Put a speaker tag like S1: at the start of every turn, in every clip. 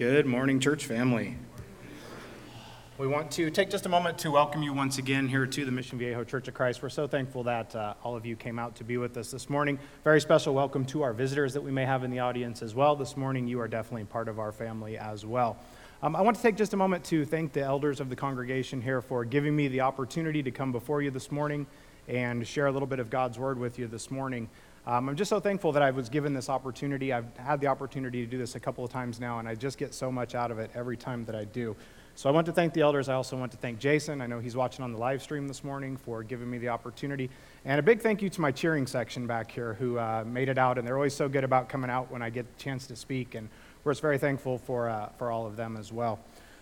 S1: Good morning, church family. We want to take just a moment to welcome you once again here to the Mission Viejo Church of Christ. We're so thankful that uh, all of you came out to be with us this morning. Very special welcome to our visitors that we may have in the audience as well. This morning, you are definitely part of our family as well. Um, I want to take just a moment to thank the elders of the congregation here for giving me the opportunity to come before you this morning and share a little bit of God's word with you this morning. Um, I'm just so thankful that I was given this opportunity. I've had the opportunity to do this a couple of times now, and I just get so much out of it every time that I do. So I want to thank the elders. I also want to thank Jason. I know he's watching on the live stream this morning for giving me the opportunity. And a big thank you to my cheering section back here who uh, made it out. And they're always so good about coming out when I get a chance to speak. And we're just very thankful for, uh, for all of them as well.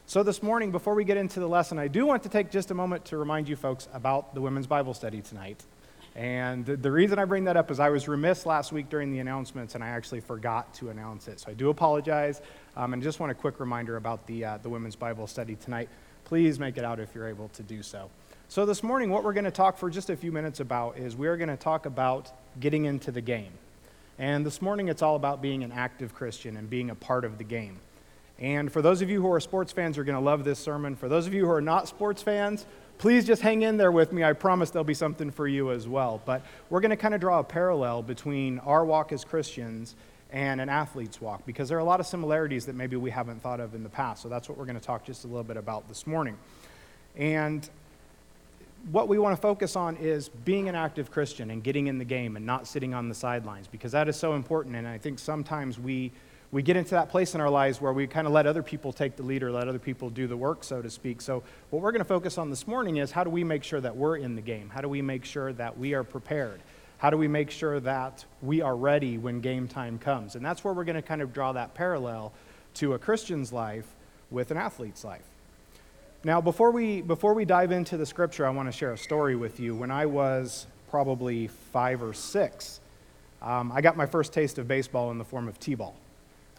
S1: So this morning, before we get into the lesson, I do want to take just a moment to remind you folks about the women's Bible study tonight. And the, reason I bring that up is I was remiss last week during the announcements and I actually forgot to announce it. So I do apologize. Um, and just want a quick reminder about the, uh, the women's Bible study tonight. Please make it out if you're able to do so. So this morning, what we're going to talk for just a few minutes about is we are going to talk about getting into the game. And this morning, it's all about being an active Christian and being a part of the game. And for those of you who are sports fans, you're going to love this sermon. For those of you who are not sports fans, please just hang in there with me. I promise there'll be something for you as well. But we're going to kind of draw a parallel between our walk as Christians and an athlete's walk because there are a lot of similarities that maybe we haven't thought of in the past. So that's what we're going to talk just a little bit about this morning. And what we want to focus on is being an active Christian and getting in the game and not sitting on the sidelines because that is so important. And I think sometimes we we get into that place in our lives where we kind of let other people take the lead or let other people do the work, so to speak. So, what we're going to focus on this morning is how do we make sure that we're in the game? How do we make sure that we are prepared? How do we make sure that we are ready when game time comes? And that's where we're going to kind of draw that parallel to a Christian's life with an athlete's life. Now, before we, before we dive into the scripture, I want to share a story with you. When I was probably five or six, um, I got my first taste of baseball in the form of T ball.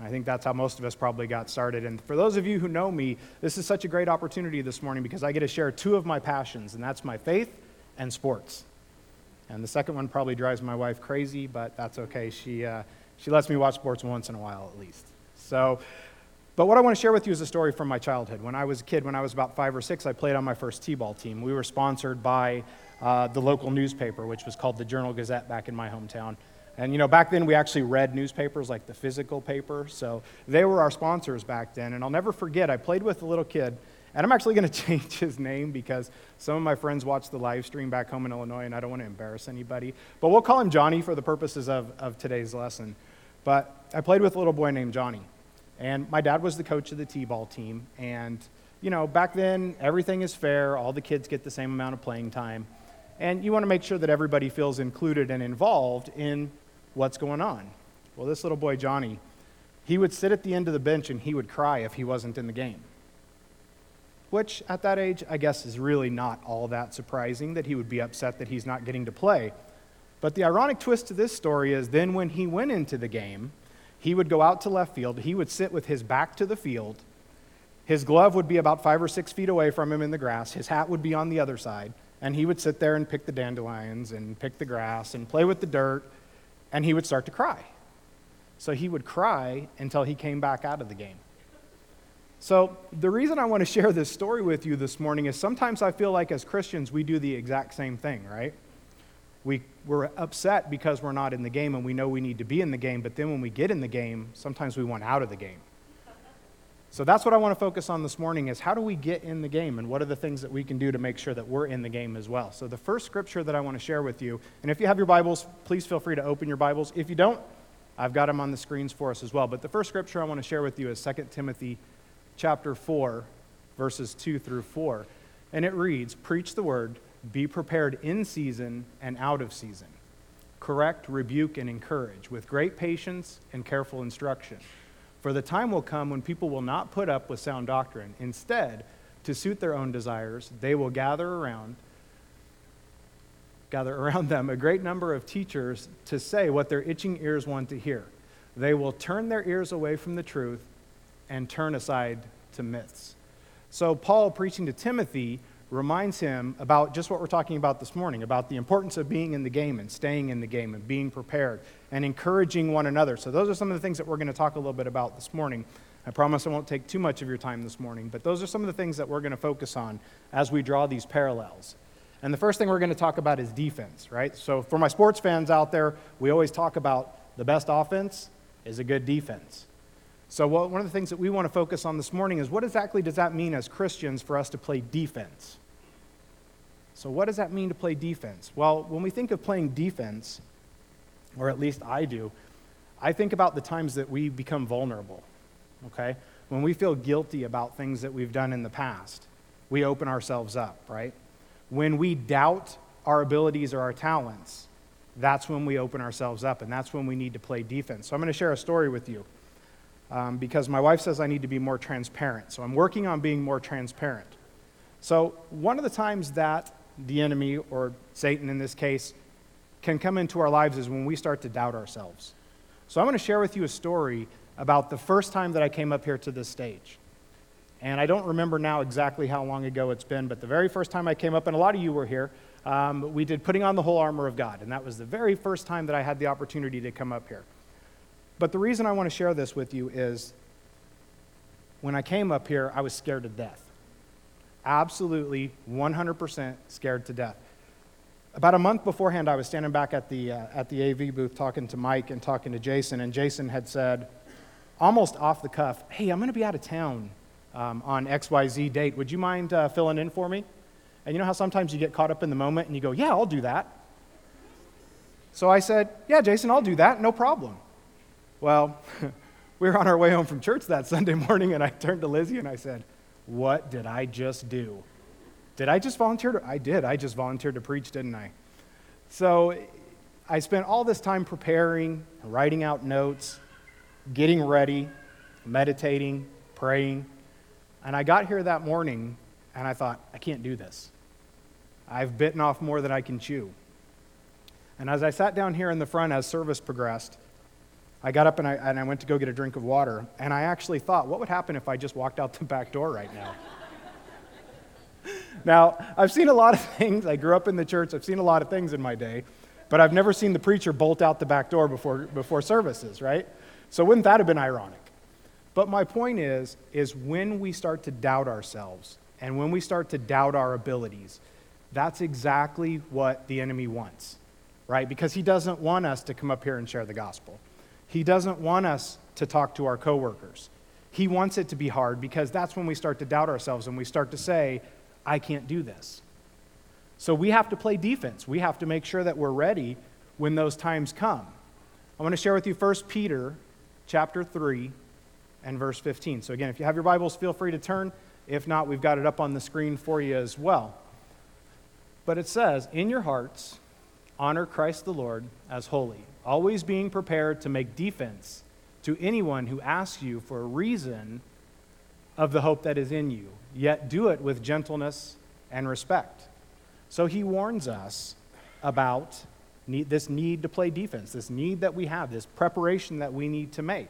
S1: I think that's how most of us probably got started. And for those of you who know me, this is such a great opportunity this morning because I get to share two of my passions, and that's my faith and sports. And the second one probably drives my wife crazy, but that's okay. She, uh, she lets me watch sports once in a while at least. So, but what I want to share with you is a story from my childhood. When I was a kid, when I was about five or six, I played on my first T ball team. We were sponsored by uh, the local newspaper, which was called the Journal Gazette back in my hometown. And you know, back then we actually read newspapers like the physical paper. So they were our sponsors back then. And I'll never forget, I played with a little kid, and I'm actually going to change his name because some of my friends watched the live stream back home in Illinois, and I don't want to embarrass anybody. But we'll call him Johnny for the purposes of, of today's lesson. But I played with a little boy named Johnny. And my dad was the coach of the T ball team. And, you know, back then, everything is fair. All the kids get the same amount of playing time. And you want to make sure that everybody feels included and involved in what's going on? Well, this little boy, Johnny, he would sit at the end of the bench and he would cry if he wasn't in the game. Which, at that age, I guess is really not all that surprising that he would be upset that he's not getting to play. But the ironic twist to this story is then when he went into the game, he would go out to left field, he would sit with his back to the field, his glove would be about five or six feet away from him in the grass, his hat would be on the other side, and he would sit there and pick the dandelions and pick the grass and play with the dirt and he would start to cry. So he would cry until he came back out of the game. So, the reason I want to share this story with you this morning is sometimes I feel like as Christians we do the exact same thing, right? We, we're upset because we're not in the game and we know we need to be in the game, but then when we get in the game, sometimes we want out of the game. So that's what I want to focus on this morning is how do we get in the game and what are the things that we can do to make sure that we're in the game as well. So the first scripture that I want to share with you, and if you have your Bibles, please feel free to open your Bibles. If you don't, I've got them on the screens for us as well. But the first scripture I want to share with you is 2 Timothy chapter 4, verses 2 through 4. And it reads, "Preach the word, be prepared in season and out of season. Correct, rebuke and encourage with great patience and careful instruction." For the time will come when people will not put up with sound doctrine. Instead, to suit their own desires, they will gather around gather around them a great number of teachers to say what their itching ears want to hear. They will turn their ears away from the truth and turn aside to myths. So Paul preaching to Timothy reminds him about just what we're talking about this morning about the importance of being in the game and staying in the game and being prepared and encouraging one another. So, those are some of the things that we're going to talk a little bit about this morning. I promise I won't take too much of your time this morning, but those are some of the things that we're going to focus on as we draw these parallels. And the first thing we're going to talk about is defense, right? So, for my sports fans out there, we always talk about the best offense is a good defense. So, one of the things that we want to focus on this morning is what exactly does that mean as Christians for us to play defense? So, what does that mean to play defense? Well, when we think of playing defense, or at least I do, I think about the times that we become vulnerable, okay? When we feel guilty about things that we've done in the past, we open ourselves up, right? When we doubt our abilities or our talents, that's when we open ourselves up, and that's when we need to play defense. So I'm going to share a story with you um, because my wife says I need to be more transparent. So I'm working on being more transparent. So, one of the times that the enemy, or Satan in this case, can come into our lives is when we start to doubt ourselves. So, I'm going to share with you a story about the first time that I came up here to this stage. And I don't remember now exactly how long ago it's been, but the very first time I came up, and a lot of you were here, um, we did Putting on the Whole Armor of God. And that was the very first time that I had the opportunity to come up here. But the reason I want to share this with you is when I came up here, I was scared to death. Absolutely 100% scared to death. About a month beforehand, I was standing back at the, uh, at the AV booth talking to Mike and talking to Jason, and Jason had said, almost off the cuff, Hey, I'm going to be out of town um, on XYZ date. Would you mind uh, filling in for me? And you know how sometimes you get caught up in the moment and you go, Yeah, I'll do that. So I said, Yeah, Jason, I'll do that. No problem. Well, we were on our way home from church that Sunday morning, and I turned to Lizzie and I said, What did I just do? Did I just volunteer to? I did. I just volunteered to preach, didn't I? So I spent all this time preparing, writing out notes, getting ready, meditating, praying. And I got here that morning and I thought, I can't do this. I've bitten off more than I can chew. And as I sat down here in the front as service progressed, I got up and I, and I went to go get a drink of water. And I actually thought, what would happen if I just walked out the back door right now? now, I've seen a lot of things. I grew up in the church, I've seen a lot of things in my day, but I've never seen the preacher bolt out the back door before, before services, right? So wouldn't that have been ironic? But my point is, is when we start to doubt ourselves and when we start to doubt our abilities, that's exactly what the enemy wants, right? Because he doesn't want us to come up here and share the gospel. He doesn't want us to talk to our coworkers. He wants it to be hard because that's when we start to doubt ourselves and we start to say, I can't do this. So we have to play defense. We have to make sure that we're ready when those times come. I want to share with you 1 Peter chapter 3 and verse 15. So again, if you have your Bibles, feel free to turn. If not, we've got it up on the screen for you as well. But it says, In your hearts, honor Christ the Lord as holy, always being prepared to make defense to anyone who asks you for a reason of the hope that is in you, yet do it with gentleness and respect. So he warns us about need, this need to play defense, this need that we have, this preparation that we need to make.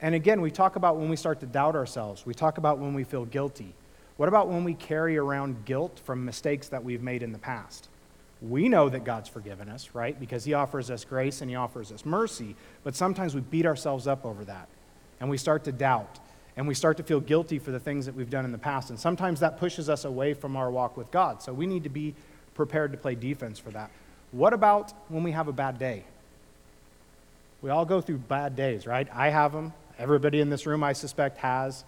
S1: And again, we talk about when we start to doubt ourselves, we talk about when we feel guilty. What about when we carry around guilt from mistakes that we've made in the past? We know that God's forgiven us, right? Because He offers us grace and He offers us mercy. But sometimes we beat ourselves up over that. And we start to doubt. And we start to feel guilty for the things that we've done in the past. And sometimes that pushes us away from our walk with God. So we need to be prepared to play defense for that. What about when we have a bad day? We all go through bad days, right? I have them. Everybody in this room, I suspect, has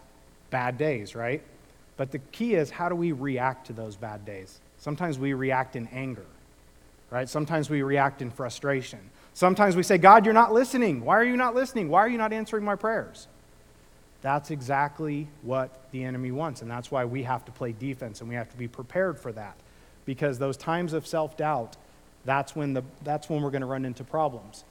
S1: bad days, right? But the key is how do we react to those bad days? Sometimes we react in anger right? Sometimes we react in frustration. Sometimes we say, God, you're not listening. Why are you not listening? Why are you not answering my prayers? That's exactly what the enemy wants. And that's why we have to play defense and we have to be prepared for that. Because those times of self doubt, that's when, the, that's when we're going to run into problems.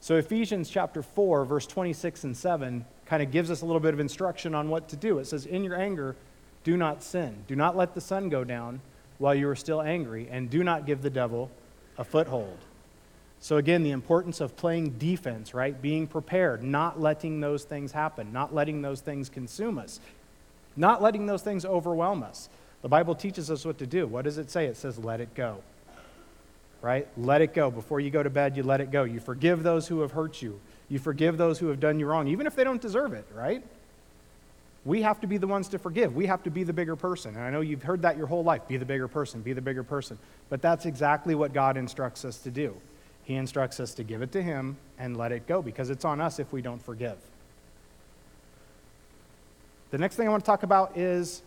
S1: So, Ephesians chapter 4, verse 26 and 7 kind of gives us a little bit of instruction on what to do. It says, In your anger, do not sin. Do not let the sun go down while you are still angry, and do not give the devil a foothold. So, again, the importance of playing defense, right? Being prepared, not letting those things happen, not letting those things consume us, not letting those things overwhelm us. The Bible teaches us what to do. What does it say? It says, let it go. Right? Let it go. Before you go to bed, you let it go. You forgive those who have hurt you. You forgive those who have done you wrong, even if they don't deserve it, right? We have to be the ones to forgive. We have to be the bigger person. And I know you've heard that your whole life be the bigger person, be the bigger person. But that's exactly what God instructs us to do. He instructs us to give it to Him and let it go because it's on us if we don't forgive. The next thing I want to talk about is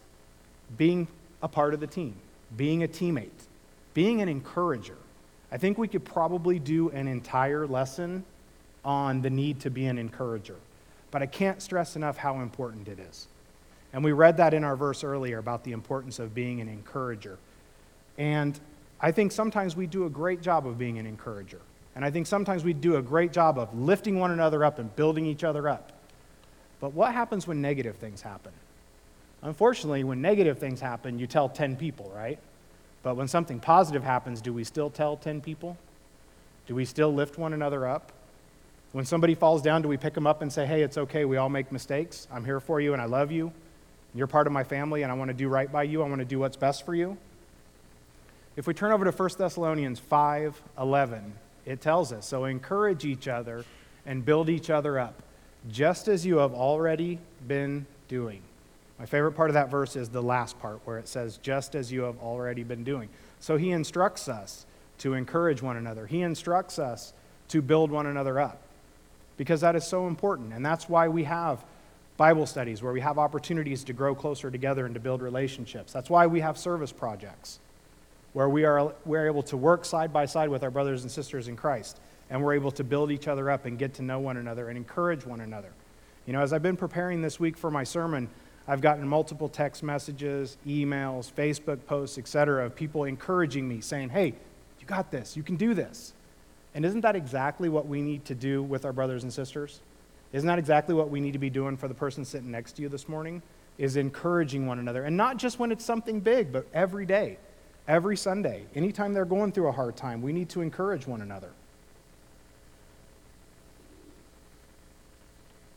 S1: being a part of the team, being a teammate, being an encourager. I think we could probably do an entire lesson on the need to be an encourager. But I can't stress enough how important it is. And we read that in our verse earlier about the importance of being an encourager. And I think sometimes we do a great job of being an encourager. And I think sometimes we do a great job of lifting one another up and building each other up. But what happens when negative things happen? Unfortunately, when negative things happen, you tell 10 people, right? But when something positive happens, do we still tell 10 people? Do we still lift one another up? When somebody falls down, do we pick them up and say, hey, it's okay, we all make mistakes. I'm here for you and I love you. You're part of my family and I want to do right by you. I want to do what's best for you. If we turn over to 1 Thessalonians 5 11, it tells us, so encourage each other and build each other up, just as you have already been doing. My favorite part of that verse is the last part where it says, just as you have already been doing. So he instructs us to encourage one another, he instructs us to build one another up because that is so important. And that's why we have Bible studies where we have opportunities to grow closer together and to build relationships. That's why we have service projects where we are we're able to work side by side with our brothers and sisters in Christ and we're able to build each other up and get to know one another and encourage one another. You know, as I've been preparing this week for my sermon, I've gotten multiple text messages, emails, Facebook posts, etc., of people encouraging me, saying, Hey, you got this, you can do this. And isn't that exactly what we need to do with our brothers and sisters? Isn't that exactly what we need to be doing for the person sitting next to you this morning? Is encouraging one another. And not just when it's something big, but every day, every Sunday. Anytime they're going through a hard time, we need to encourage one another.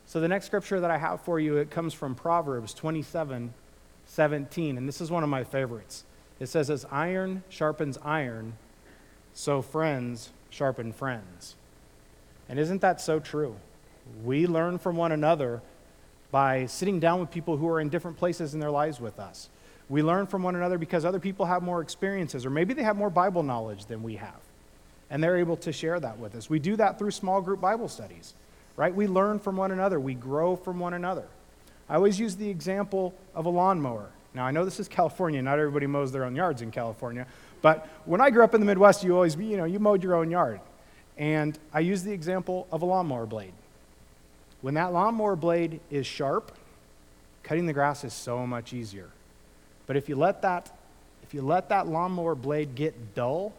S1: So the next scripture that I have for you, it comes from Proverbs 27, 17. And this is one of my favorites. It says, As iron sharpens iron, so friends sharpen friends. And isn't that so true? We learn from one another by sitting down with people who are in different places in their lives with us. We learn from one another because other people have more experiences, or maybe they have more Bible knowledge than we have, and they're able to share that with us. We do that through small group Bible studies, right? We learn from one another, we grow from one another. I always use the example of a lawnmower. Now, I know this is California, not everybody mows their own yards in California, but when I grew up in the Midwest, you always, you know, you mowed your own yard. And I use the example of a lawnmower blade. When that lawnmower blade is sharp, cutting the grass is so much easier. But if you let that, if you let that lawnmower blade get dull,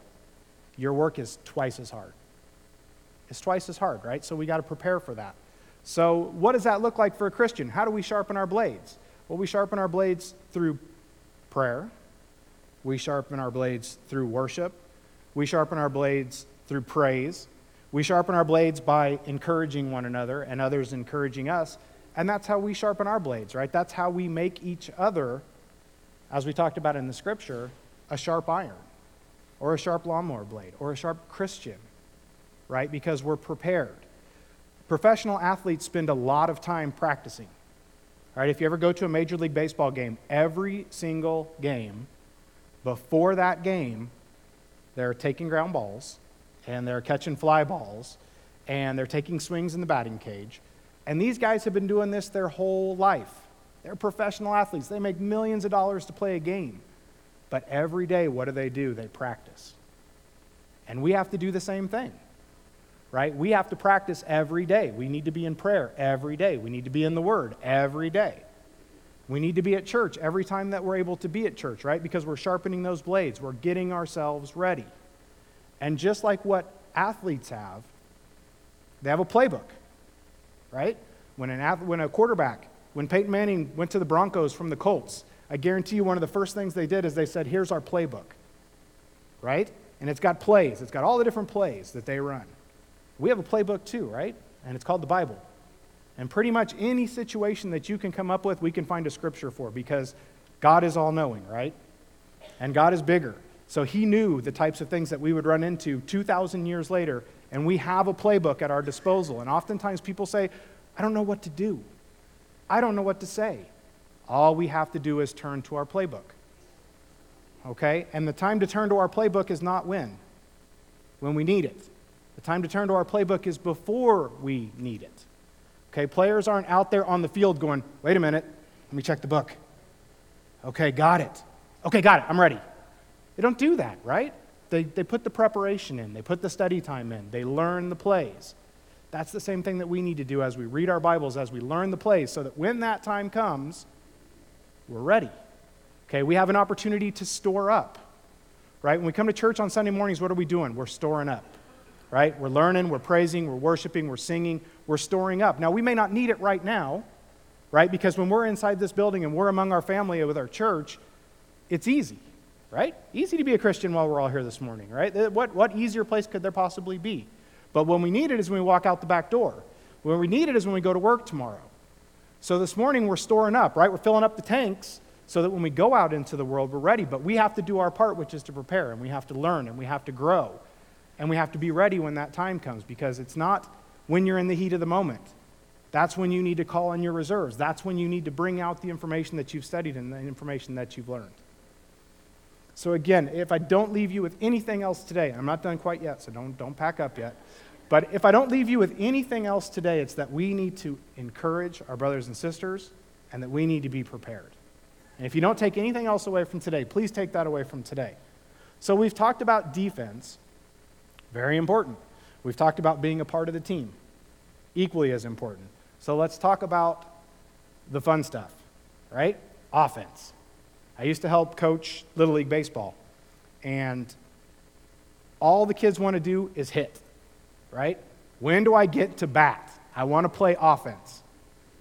S1: your work is twice as hard. It's twice as hard, right? So we got to prepare for that. So, what does that look like for a Christian? How do we sharpen our blades? Well, we sharpen our blades through prayer, we sharpen our blades through worship. We sharpen our blades through praise. We sharpen our blades by encouraging one another and others encouraging us. And that's how we sharpen our blades, right? That's how we make each other, as we talked about in the scripture, a sharp iron or a sharp lawnmower blade or a sharp Christian, right? Because we're prepared. Professional athletes spend a lot of time practicing. All right, if you ever go to a Major League Baseball game, every single game, before that game, they're taking ground balls and they're catching fly balls and they're taking swings in the batting cage. And these guys have been doing this their whole life. They're professional athletes. They make millions of dollars to play a game. But every day, what do they do? They practice. And we have to do the same thing, right? We have to practice every day. We need to be in prayer every day. We need to be in the Word every day. We need to be at church every time that we're able to be at church, right? Because we're sharpening those blades, we're getting ourselves ready. And just like what athletes have, they have a playbook, right? When, an when a quarterback, when Peyton Manning went to the Broncos from the Colts, I guarantee you one of the first things they did is they said, Here's our playbook, right? And it's got plays, it's got all the different plays that they run. We have a playbook too, right? And it's called the Bible. And pretty much any situation that you can come up with, we can find a scripture for because God is all knowing, right? And God is bigger. So he knew the types of things that we would run into 2,000 years later, and we have a playbook at our disposal. And oftentimes people say, I don't know what to do. I don't know what to say. All we have to do is turn to our playbook. Okay? And the time to turn to our playbook is not when? When we need it. The time to turn to our playbook is before we need it. Okay? Players aren't out there on the field going, wait a minute, let me check the book. Okay, got it. Okay, got it, I'm ready. They don't do that, right? They, they put the preparation in, they put the study time in, they learn the plays. That's the same thing that we need to do as we read our Bibles, as we learn the plays, so that when that time comes, we're ready. Okay, we have an opportunity to store up, right? When we come to church on Sunday mornings, what are we doing? We're storing up, right? We're learning, we're praising, we're worshiping, we're singing, we're storing up. Now, we may not need it right now, right? Because when we're inside this building and we're among our family with our church, it's easy, right? Easy to be a Christian while we're all here this morning, right? Uh, what, what easier place could there possibly be? But when we need it is when we walk out the back door. When we need it is when we go to work tomorrow. So this morning we're storing up, right? We're filling up the tanks so that when we go out into the world, we're ready. But we have to do our part, which is to prepare, and we have to learn, and we have to grow, and we have to be ready when that time comes because it's not when you're in the heat of the moment. That's when you need to call on your reserves. That's when you need to bring out the information that you've studied and the information that you've learned. So, again, if I don't leave you with anything else today, I'm not done quite yet, so don't, don't pack up yet. But if I don't leave you with anything else today, it's that we need to encourage our brothers and sisters and that we need to be prepared. And if you don't take anything else away from today, please take that away from today. So we've talked about defense, very important. We've talked about being a part of the team, equally as important. So let's talk about the fun stuff, right? Offense. I used to help coach Little League Baseball, and all the kids want to do is hit right? When do I get to bat? I want to play offense.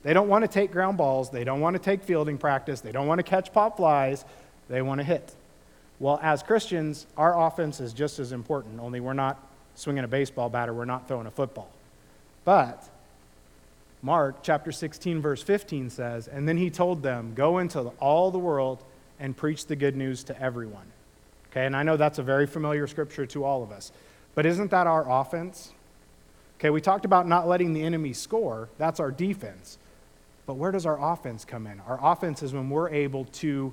S1: They don't want to take ground balls. They don't want to take fielding practice. They don't want to catch pop flies. They want to hit. Well, as Christians, our offense is just as important, only we're not swinging a baseball bat or we're not throwing a football. But Mark chapter 16, verse 15 says, And then he told them, Go into all the world and preach the good news to everyone. Okay, and I know that's a very familiar scripture to all of us. But isn't that our offense? Okay, we talked about not letting the enemy score. That's our defense. But where does our offense come in? Our offense is when we're able to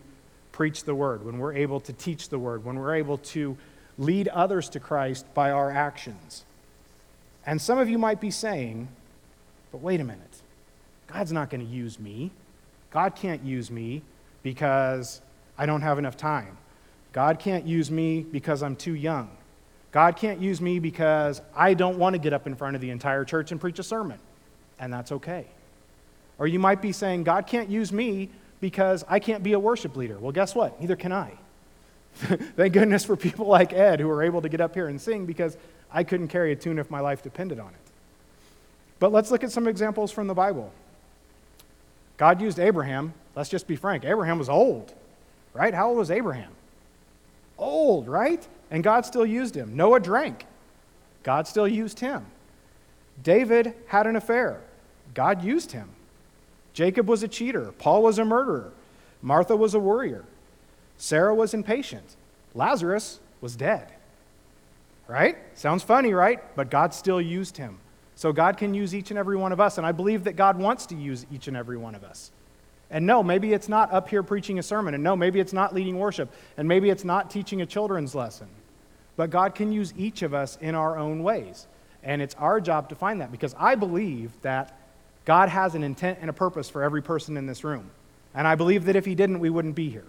S1: preach the word, when we're able to teach the word, when we're able to lead others to Christ by our actions. And some of you might be saying, but wait a minute. God's not going to use me. God can't use me because I don't have enough time. God can't use me because I'm too young. God can't use me because I don't want to get up in front of the entire church and preach a sermon, and that's okay. Or you might be saying, God can't use me because I can't be a worship leader. Well, guess what? Neither can I. Thank goodness for people like Ed who are able to get up here and sing because I couldn't carry a tune if my life depended on it. But let's look at some examples from the Bible. God used Abraham. Let's just be frank. Abraham was old, right? How old was Abraham? Old, right? and God still used him. Noah drank, God still used him. David had an affair, God used him. Jacob was a cheater, Paul was a murderer, Martha was a worrier, Sarah was impatient, Lazarus was dead. Right? Sounds funny, right? But God still used him. So God can use each and every one of us, and I believe that God wants to use each and every one of us. And no, maybe it's not up here preaching a sermon. And no, maybe it's not leading worship. And maybe it's not teaching a children's lesson. But God can use each of us in our own ways. And it's our job to find that because I believe that God has an intent and a purpose for every person in this room. And I believe that if He didn't, we wouldn't be here.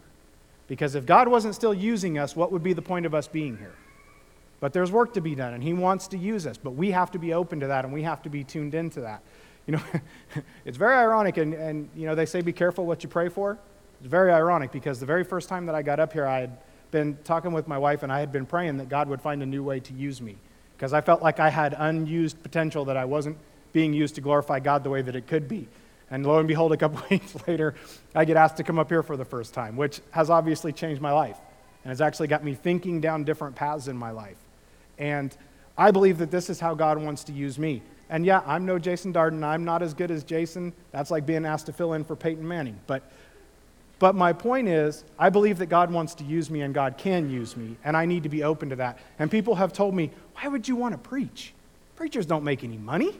S1: Because if God wasn't still using us, what would be the point of us being here? But there's work to be done, and He wants to use us. But we have to be open to that, and we have to be tuned into that. You know, it's very ironic, and, and you know, they say be careful what you pray for. It's very ironic because the very first time that I got up here, I had been talking with my wife, and I had been praying that God would find a new way to use me because I felt like I had unused potential that I wasn't being used to glorify God the way that it could be. And lo and behold, a couple weeks later, I get asked to come up here for the first time, which has obviously changed my life and has actually got me thinking down different paths in my life. And I believe that this is how God wants to use me. And yeah, I'm no Jason Darden. I'm not as good as Jason. That's like being asked to fill in for Peyton Manning. But, but my point is, I believe that God wants to use me and God can use me, and I need to be open to that. And people have told me, why would you want to preach? Preachers don't make any money.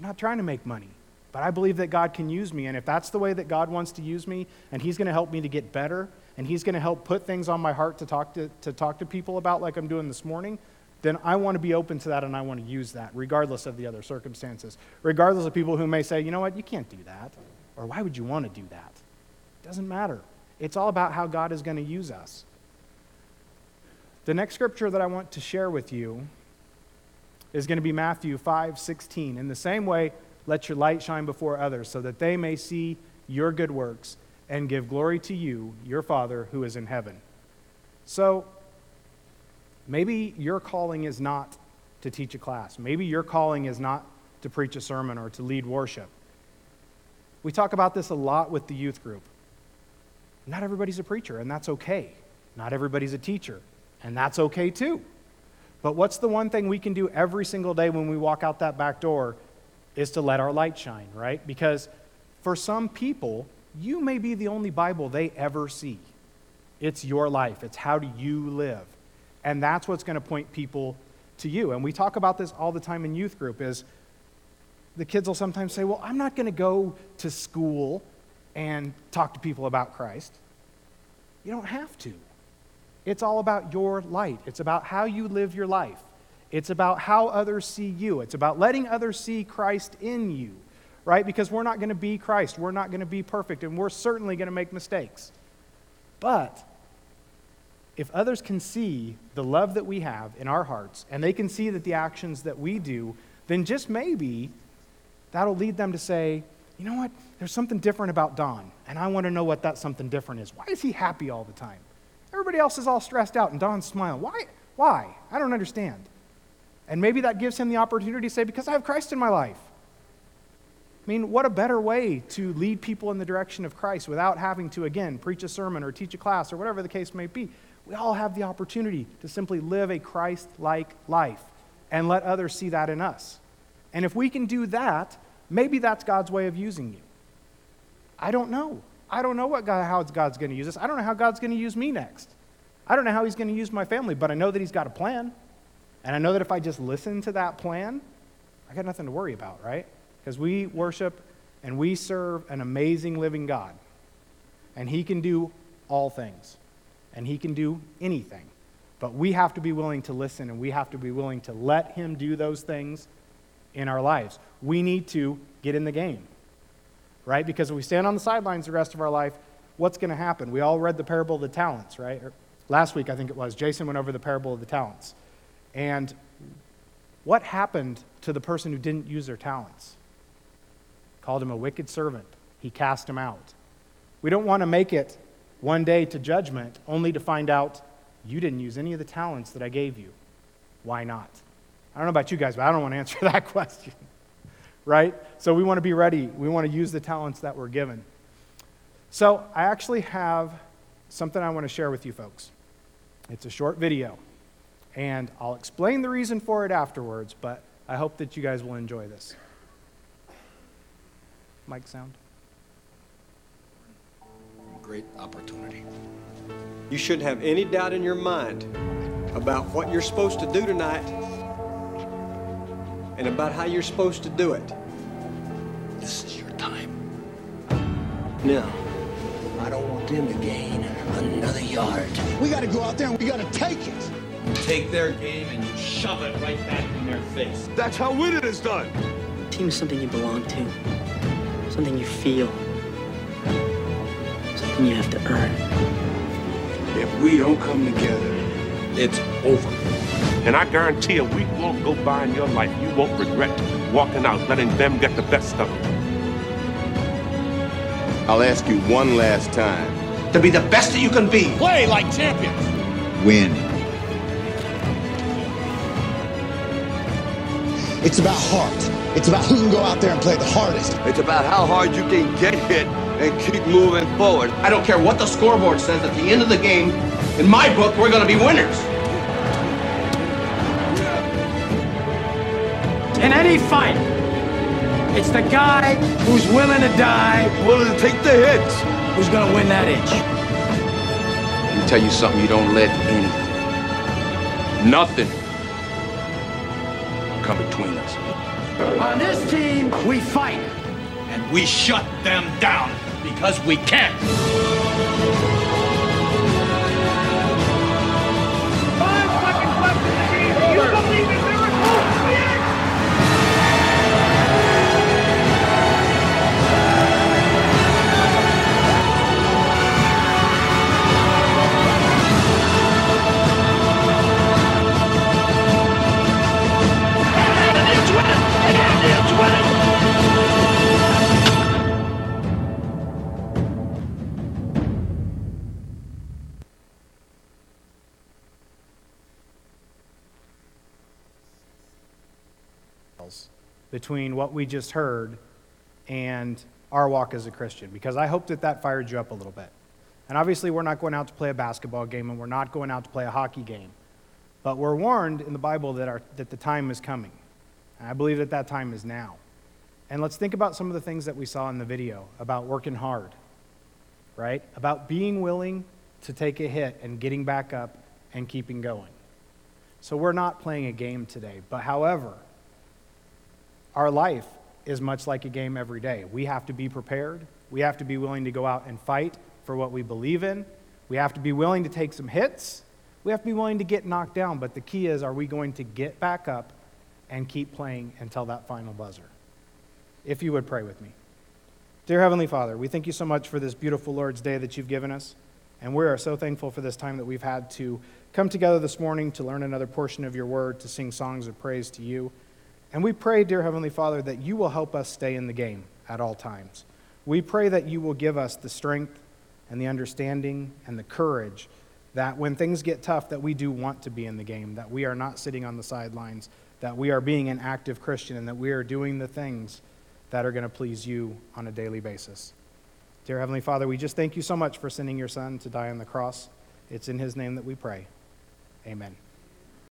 S1: I'm not trying to make money. But I believe that God can use me. And if that's the way that God wants to use me, and He's going to help me to get better, and He's going to help put things on my heart to talk to, to talk to people about, like I'm doing this morning, then I want to be open to that and I want to use that, regardless of the other circumstances. Regardless of people who may say, you know what, you can't do that. Or why would you want to do that? It doesn't matter. It's all about how God is going to use us. The next scripture that I want to share with you is going to be Matthew 5 16. In the same way, let your light shine before others, so that they may see your good works and give glory to you, your Father who is in heaven. So, maybe your calling is not to teach a class. Maybe your calling is not to preach a sermon or to lead worship. We talk about this a lot with the youth group. Not everybody's a preacher, and that's okay. Not everybody's a teacher, and that's okay too. But what's the one thing we can do every single day when we walk out that back door is to let our light shine, right? Because for some people, you may be the only Bible they ever see. It's your life, it's how do you live. And that's what's going to point people to you. And we talk about this all the time in youth group is the kids will sometimes say, "Well, I'm not going to go to school and talk to people about Christ." You don't have to. It's all about your light. It's about how you live your life. It's about how others see you. It's about letting others see Christ in you, right? Because we're not going to be Christ. We're not going to be perfect, and we're certainly going to make mistakes. But if others can see the love that we have in our hearts, and they can see that the actions that we do, then just maybe that'll lead them to say, you know what? There's something different about Don, and I want to know what that something different is. Why is he happy all the time? Everybody else is all stressed out, and Don's smiling. Why? Why? I don't understand. And maybe that gives him the opportunity to say, Because I have Christ in my life. I mean, what a better way to lead people in the direction of Christ without having to, again, preach a sermon or teach a class or whatever the case may be. We all have the opportunity to simply live a Christ like life and let others see that in us. And if we can do that, maybe that's God's way of using you. I don't know. I don't know what God, how God's going to use us. I don't know how God's going to use me next. I don't know how He's going to use my family, but I know that He's got a plan. And I know that if I just listen to that plan, I got nothing to worry about, right? Because we worship and we serve an amazing living God. And He can do all things, and He can do anything. But we have to be willing to listen, and we have to be willing to let Him do those things in our lives. We need to get in the game right? Because if we stand on the sidelines the rest of our life, what's going to happen? We all read the parable of the talents, right? Or last week, I think it was. Jason went over the parable of the talents. And what happened to the person who didn't use their talents? Called him a wicked servant. He cast him out. We don't want to make it one day to judgment only to find out you didn't use any of the talents that I gave you. Why not? I don't know about you guys, but I don't want to answer that question right? So we want to be ready. We want to use the talents that we're given. So I actually have something I want to share with you folks. It's a short video, and I'll explain the reason for it afterwards, but I hope that you guys will enjoy this. Mic sound?
S2: Great opportunity. You shouldn't have any doubt in your mind about what you're supposed to do tonight and about how you're supposed to do it.
S3: This is your time.
S2: Now,
S3: I don't want them to gain another yard.
S4: We got to go out there and we got to take it.
S5: take their game and you shove it right back in their face.
S6: That's how winning is done.
S7: Team is something you belong to, something you feel, something you have to earn.
S6: If we don't come together,
S5: It's over.
S6: And I guarantee a week won't go by in your life, you won't regret walking out, letting them get the best of it.
S8: I'll ask you one last time.
S3: To be the best that you can be.
S4: Play like champions.
S8: Win.
S4: It's about heart. It's about who can go out there and play the hardest.
S9: It's about how hard you can get hit and keep moving forward.
S3: I don't care what the scoreboard says at the end of the game. In my book, we're going to be winners.
S10: In any fight, it's the guy who's willing to die
S9: Willing to take the hits.
S10: who's going to win that inch.
S8: Let me tell you something you don't let anything, nothing, come between us.
S10: On this team, we fight.
S5: And we shut them down because we can.
S1: Between what we just heard and our walk as a Christian because I hope that that fired you up a little bit. And obviously, we're not going out to play a basketball game and we're not going out to play a hockey game. But we're warned in the Bible that, our, that the time is coming. And I believe that that time is now. And let's think about some of the things that we saw in the video about working hard, right? About being willing to take a hit and getting back up and keeping going. So we're not playing a game today. But however, our life is much like a game every day. We have to be prepared. We have to be willing to go out and fight for what we believe in. We have to be willing to take some hits. We have to be willing to get knocked down. But the key is are we going to get back up and keep playing until that final buzzer? If you would pray with me. Dear Heavenly Father, we thank you so much for this beautiful Lord's Day that you've given us. And we are so thankful for this time that we've had to come together this morning to learn another portion of your word, to sing songs of praise to you. And we pray, dear Heavenly Father, that you will help us stay in the game at all times. We pray that you will give us the strength and the understanding and the courage that when things get tough that we do want to be in the game, that we are not sitting on the sidelines, that we are being an active Christian and that we are doing the things that are going to please you on a daily basis. Dear Heavenly Father, we just thank you so much for sending your son to die on the cross. It's in his name that we pray. Amen.